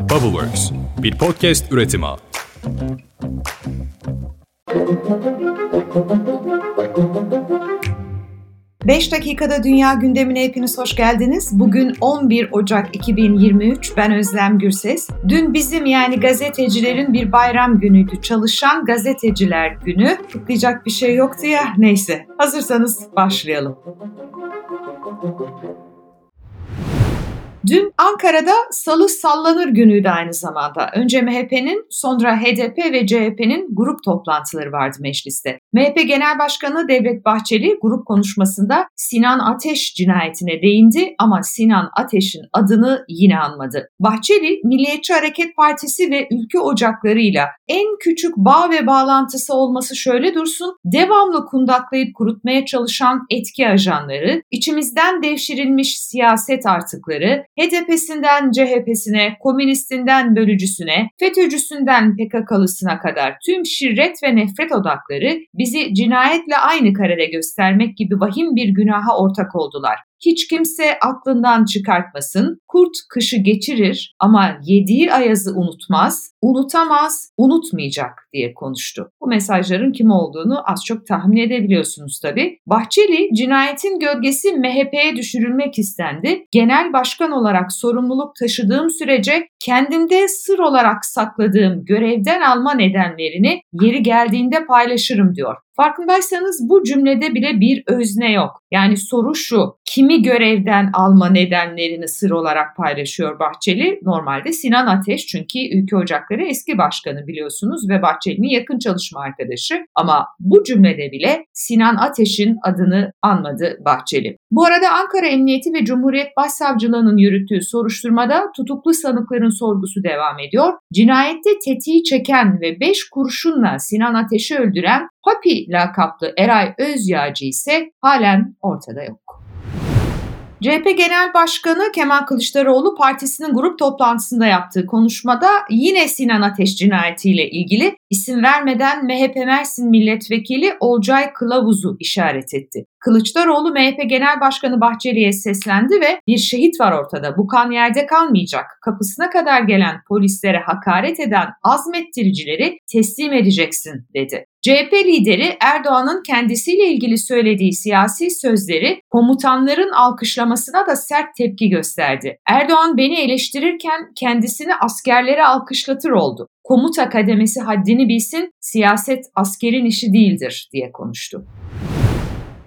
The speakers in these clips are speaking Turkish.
Bubbleworks, bir podcast üretimi. Beş dakikada dünya gündemine hepiniz hoş geldiniz. Bugün 11 Ocak 2023. Ben Özlem Gürses. Dün bizim yani gazetecilerin bir bayram günüydü. Çalışan gazeteciler günü. Kutlayacak bir şey yoktu ya. Neyse. Hazırsanız başlayalım. Dün Ankara'da Salı Sallanır günüydü aynı zamanda. Önce MHP'nin sonra HDP ve CHP'nin grup toplantıları vardı mecliste. MHP Genel Başkanı Devlet Bahçeli grup konuşmasında Sinan Ateş cinayetine değindi ama Sinan Ateş'in adını yine anmadı. Bahçeli, Milliyetçi Hareket Partisi ve ülke ocaklarıyla en küçük bağ ve bağlantısı olması şöyle dursun, devamlı kundaklayıp kurutmaya çalışan etki ajanları, içimizden devşirilmiş siyaset artıkları, HDP'sinden CHP'sine, komünistinden bölücüsüne, FETÖ'cüsünden PKK'lısına kadar tüm şirret ve nefret odakları bizi cinayetle aynı karede göstermek gibi vahim bir günaha ortak oldular. Hiç kimse aklından çıkartmasın. Kurt kışı geçirir ama yediği ayazı unutmaz, unutamaz, unutmayacak diye konuştu. Bu mesajların kim olduğunu az çok tahmin edebiliyorsunuz tabii. Bahçeli cinayetin gölgesi MHP'ye düşürülmek istendi. Genel başkan olarak sorumluluk taşıdığım sürece kendimde sır olarak sakladığım görevden alma nedenlerini yeri geldiğinde paylaşırım diyor. Farkındaysanız bu cümlede bile bir özne yok. Yani soru şu, kimi görevden alma nedenlerini sır olarak paylaşıyor Bahçeli? Normalde Sinan Ateş çünkü Ülke Ocakları eski başkanı biliyorsunuz ve Bahçeli'nin yakın çalışma arkadaşı. Ama bu cümlede bile Sinan Ateş'in adını anmadı Bahçeli. Bu arada Ankara Emniyeti ve Cumhuriyet Başsavcılığı'nın yürüttüğü soruşturmada tutuklu sanıkların sorgusu devam ediyor. Cinayette tetiği çeken ve 5 kurşunla Sinan Ateş'i öldüren Papi lakaplı Eray Özyağcı ise halen ortada yok. CHP Genel Başkanı Kemal Kılıçdaroğlu partisinin grup toplantısında yaptığı konuşmada yine Sinan Ateş cinayetiyle ilgili isim vermeden MHP Mersin Milletvekili Olcay Kılavuz'u işaret etti. Kılıçdaroğlu MHP Genel Başkanı Bahçeli'ye seslendi ve bir şehit var ortada bu kan yerde kalmayacak. Kapısına kadar gelen polislere hakaret eden azmettiricileri teslim edeceksin dedi. CHP lideri Erdoğan'ın kendisiyle ilgili söylediği siyasi sözleri komutanların alkışlamasına da sert tepki gösterdi. Erdoğan beni eleştirirken kendisini askerlere alkışlatır oldu. Komuta kademesi haddini bilsin, siyaset askerin işi değildir diye konuştu.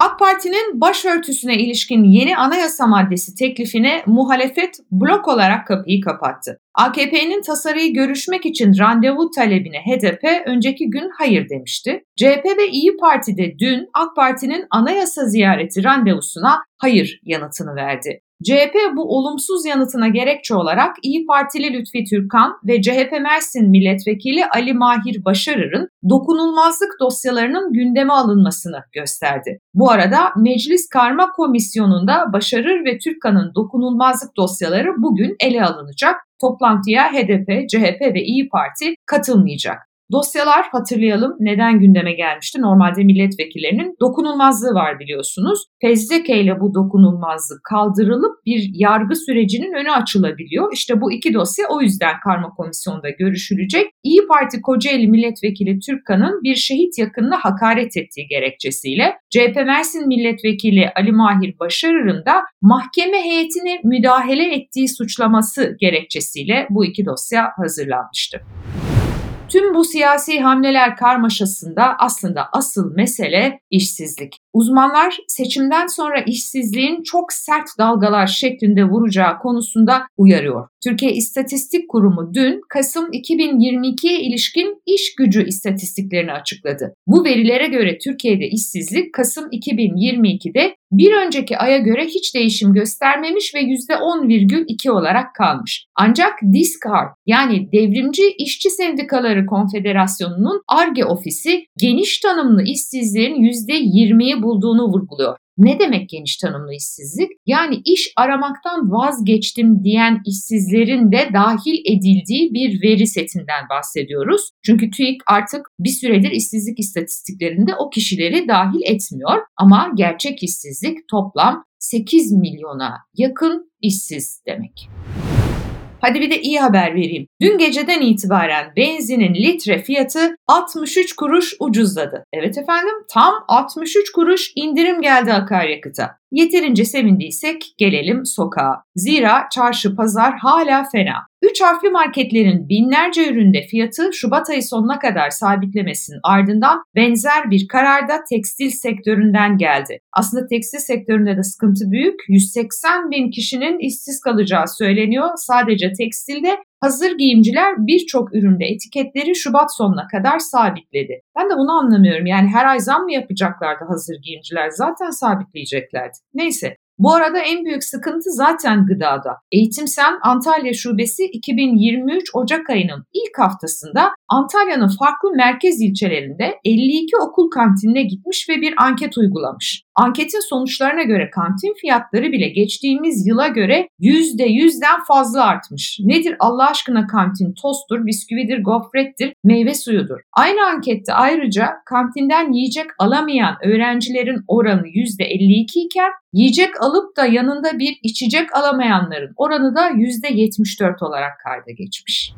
AK Parti'nin başörtüsüne ilişkin yeni anayasa maddesi teklifine muhalefet blok olarak kapıyı kapattı. AKP'nin tasarıyı görüşmek için randevu talebine HDP önceki gün hayır demişti. CHP ve İyi Parti de dün AK Parti'nin anayasa ziyareti randevusuna hayır yanıtını verdi. CHP bu olumsuz yanıtına gerekçe olarak İyi Partili Lütfi Türkan ve CHP Mersin Milletvekili Ali Mahir Başarır'ın dokunulmazlık dosyalarının gündeme alınmasını gösterdi. Bu arada Meclis Karma Komisyonu'nda Başarır ve Türkan'ın dokunulmazlık dosyaları bugün ele alınacak. Toplantıya HDP, CHP ve İyi Parti katılmayacak. Dosyalar hatırlayalım neden gündeme gelmişti? Normalde milletvekillerinin dokunulmazlığı var biliyorsunuz. Fezleke ile bu dokunulmazlık kaldırılıp bir yargı sürecinin önü açılabiliyor. İşte bu iki dosya o yüzden karma komisyonda görüşülecek. İyi Parti Kocaeli Milletvekili Türkan'ın bir şehit yakınına hakaret ettiği gerekçesiyle CHP Mersin Milletvekili Ali Mahir Başarır'ın da mahkeme heyetine müdahale ettiği suçlaması gerekçesiyle bu iki dosya hazırlanmıştı. Tüm bu siyasi hamleler karmaşasında aslında asıl mesele işsizlik. Uzmanlar seçimden sonra işsizliğin çok sert dalgalar şeklinde vuracağı konusunda uyarıyor. Türkiye İstatistik Kurumu dün Kasım 2022'ye ilişkin iş gücü istatistiklerini açıkladı. Bu verilere göre Türkiye'de işsizlik Kasım 2022'de bir önceki aya göre hiç değişim göstermemiş ve %10,2 olarak kalmış. Ancak DİSKAR yani Devrimci İşçi Sendikaları Konfederasyonu'nun ARGE ofisi geniş tanımlı işsizlerin %20'yi bulduğunu vurguluyor. Ne demek geniş tanımlı işsizlik? Yani iş aramaktan vazgeçtim diyen işsizlerin de dahil edildiği bir veri setinden bahsediyoruz. Çünkü TÜİK artık bir süredir işsizlik istatistiklerinde o kişileri dahil etmiyor ama gerçek işsizlik toplam 8 milyona yakın işsiz demek. Hadi bir de iyi haber vereyim. Dün geceden itibaren benzinin litre fiyatı 63 kuruş ucuzladı. Evet efendim tam 63 kuruş indirim geldi akaryakıta. Yeterince sevindiysek gelelim sokağa. Zira çarşı pazar hala fena. Üç harfli marketlerin binlerce üründe fiyatı Şubat ayı sonuna kadar sabitlemesinin ardından benzer bir karar da tekstil sektöründen geldi. Aslında tekstil sektöründe de sıkıntı büyük. 180 bin kişinin işsiz kalacağı söyleniyor. Sadece tekstilde Hazır giyimciler birçok üründe etiketleri Şubat sonuna kadar sabitledi. Ben de bunu anlamıyorum. Yani her ay zam mı yapacaklardı hazır giyimciler? Zaten sabitleyeceklerdi. Neyse bu arada en büyük sıkıntı zaten gıdada. Eğitimsen Antalya Şubesi 2023 Ocak ayının ilk haftasında Antalya'nın farklı merkez ilçelerinde 52 okul kantinine gitmiş ve bir anket uygulamış. Anketin sonuçlarına göre kantin fiyatları bile geçtiğimiz yıla göre %100'den fazla artmış. Nedir Allah aşkına kantin? Tosttur, bisküvidir, gofrettir, meyve suyudur. Aynı ankette ayrıca kantinden yiyecek alamayan öğrencilerin oranı %52 iken yiyecek alıp da yanında bir içecek alamayanların oranı da %74 olarak kayda geçmiş.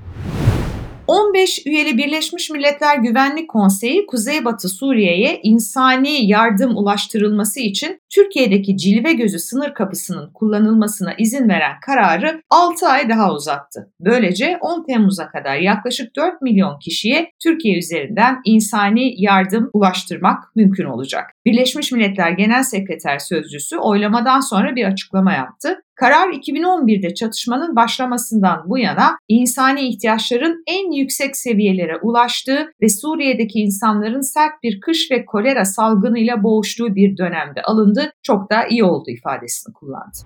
15 üyeli Birleşmiş Milletler Güvenlik Konseyi Kuzeybatı Suriye'ye insani yardım ulaştırılması için Türkiye'deki Cilve Gözü sınır kapısının kullanılmasına izin veren kararı 6 ay daha uzattı. Böylece 10 Temmuz'a kadar yaklaşık 4 milyon kişiye Türkiye üzerinden insani yardım ulaştırmak mümkün olacak. Birleşmiş Milletler Genel Sekreter Sözcüsü oylamadan sonra bir açıklama yaptı. Karar 2011'de çatışmanın başlamasından bu yana insani ihtiyaçların en yüksek seviyelere ulaştığı ve Suriye'deki insanların sert bir kış ve kolera salgınıyla boğuştuğu bir dönemde alındı. Çok da iyi oldu ifadesini kullandı.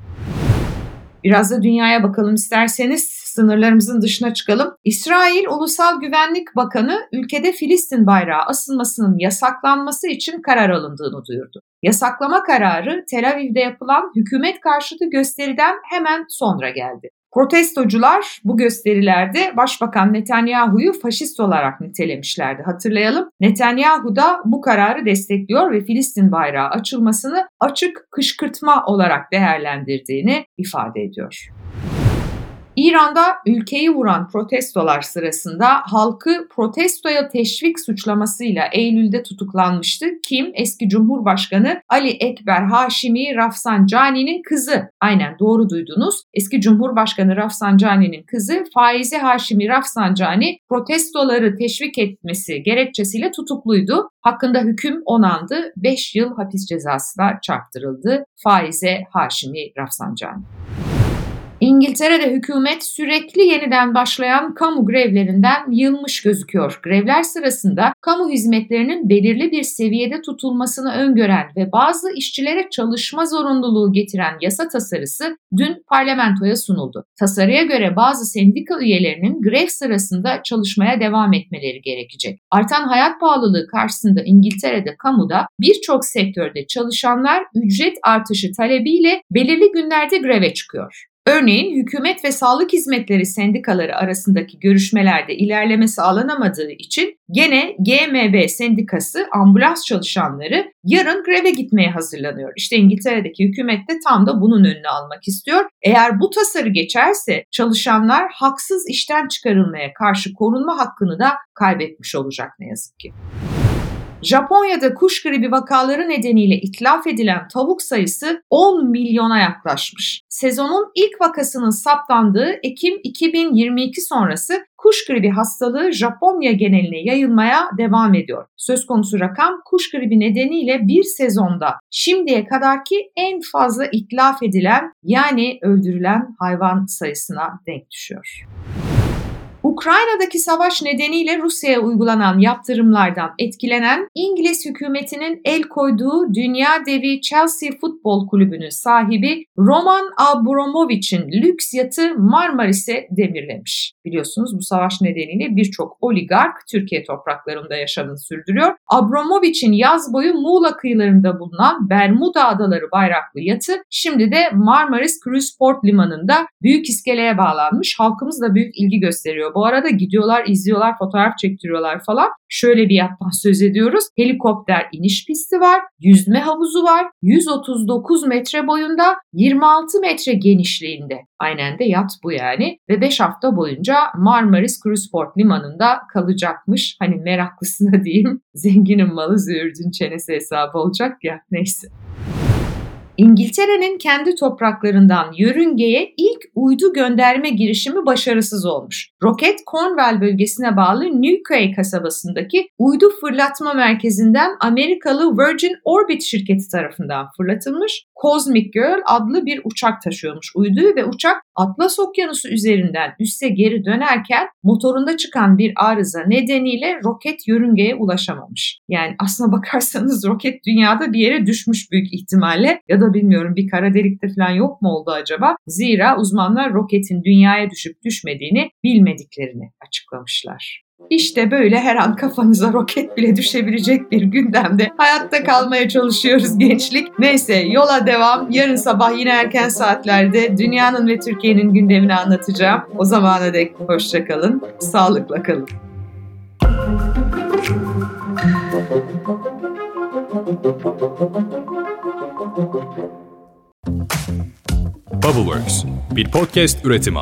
Biraz da dünyaya bakalım isterseniz sınırlarımızın dışına çıkalım. İsrail Ulusal Güvenlik Bakanı ülkede Filistin bayrağı asılmasının yasaklanması için karar alındığını duyurdu. Yasaklama kararı Tel Aviv'de yapılan hükümet karşıtı gösteriden hemen sonra geldi. Protestocular bu gösterilerde Başbakan Netanyahu'yu faşist olarak nitelemişlerdi. Hatırlayalım. Netanyahu da bu kararı destekliyor ve Filistin bayrağı açılmasını açık kışkırtma olarak değerlendirdiğini ifade ediyor. İran'da ülkeyi vuran protestolar sırasında halkı protestoya teşvik suçlamasıyla Eylül'de tutuklanmıştı. Kim? Eski Cumhurbaşkanı Ali Ekber Haşimi Rafsanjani'nin kızı. Aynen doğru duydunuz. Eski Cumhurbaşkanı Rafsanjani'nin kızı Faize Haşimi Rafsanjani protestoları teşvik etmesi gerekçesiyle tutukluydu. Hakkında hüküm onandı. 5 yıl hapis cezasına çarptırıldı. Faize Haşimi Rafsanjani. İngiltere'de hükümet sürekli yeniden başlayan kamu grevlerinden yılmış gözüküyor. Grevler sırasında kamu hizmetlerinin belirli bir seviyede tutulmasını öngören ve bazı işçilere çalışma zorunluluğu getiren yasa tasarısı dün parlamentoya sunuldu. Tasarıya göre bazı sendika üyelerinin grev sırasında çalışmaya devam etmeleri gerekecek. Artan hayat pahalılığı karşısında İngiltere'de kamuda birçok sektörde çalışanlar ücret artışı talebiyle belirli günlerde greve çıkıyor. Örneğin hükümet ve sağlık hizmetleri sendikaları arasındaki görüşmelerde ilerleme sağlanamadığı için gene GMB sendikası ambulans çalışanları yarın greve gitmeye hazırlanıyor. İşte İngiltere'deki hükümet de tam da bunun önünü almak istiyor. Eğer bu tasarı geçerse çalışanlar haksız işten çıkarılmaya karşı korunma hakkını da kaybetmiş olacak ne yazık ki. Japonya'da kuş gribi vakaları nedeniyle itlaf edilen tavuk sayısı 10 milyona yaklaşmış. Sezonun ilk vakasının saptandığı Ekim 2022 sonrası kuş gribi hastalığı Japonya geneline yayılmaya devam ediyor. Söz konusu rakam kuş gribi nedeniyle bir sezonda şimdiye kadarki en fazla itlaf edilen yani öldürülen hayvan sayısına denk düşüyor. Ukrayna'daki savaş nedeniyle Rusya'ya uygulanan yaptırımlardan etkilenen İngiliz hükümetinin el koyduğu dünya devi Chelsea Futbol Kulübü'nün sahibi Roman Abramovich'in lüks yatı Marmaris'e demirlemiş. Biliyorsunuz bu savaş nedeniyle birçok oligark Türkiye topraklarında yaşamını sürdürüyor. Abramovich'in yaz boyu Muğla kıyılarında bulunan Bermuda Adaları bayraklı yatı şimdi de Marmaris Cruise Port Limanı'nda büyük iskeleye bağlanmış. Halkımız da büyük ilgi gösteriyor bu Arada gidiyorlar, izliyorlar, fotoğraf çektiriyorlar falan. Şöyle bir yattan söz ediyoruz. Helikopter iniş pisti var, yüzme havuzu var, 139 metre boyunda, 26 metre genişliğinde. Aynen de yat bu yani. Ve 5 hafta boyunca Marmaris Cruise Port limanında kalacakmış. Hani meraklısına diyeyim. Zenginin malı züğürdün çenesi hesabı olacak ya neyse. İngiltere'nin kendi topraklarından yörüngeye ilk uydu gönderme girişimi başarısız olmuş. Roket Cornwall bölgesine bağlı Newquay kasabasındaki uydu fırlatma merkezinden Amerikalı Virgin Orbit şirketi tarafından fırlatılmış. Cosmic Girl adlı bir uçak taşıyormuş uyduyu ve uçak Atlas Okyanusu üzerinden üste geri dönerken motorunda çıkan bir arıza nedeniyle roket yörüngeye ulaşamamış. Yani aslına bakarsanız roket dünyada bir yere düşmüş büyük ihtimalle ya da bilmiyorum bir kara delikte falan yok mu oldu acaba? Zira uzmanlar roketin dünyaya düşüp düşmediğini bilmediklerini açıklamışlar. İşte böyle her an kafanıza roket bile düşebilecek bir gündemde hayatta kalmaya çalışıyoruz gençlik. Neyse yola devam. Yarın sabah yine erken saatlerde dünyanın ve Türkiye'nin gündemini anlatacağım. O zamana dek hoşçakalın, sağlıkla kalın. Bubbleworks bir podcast üretimi.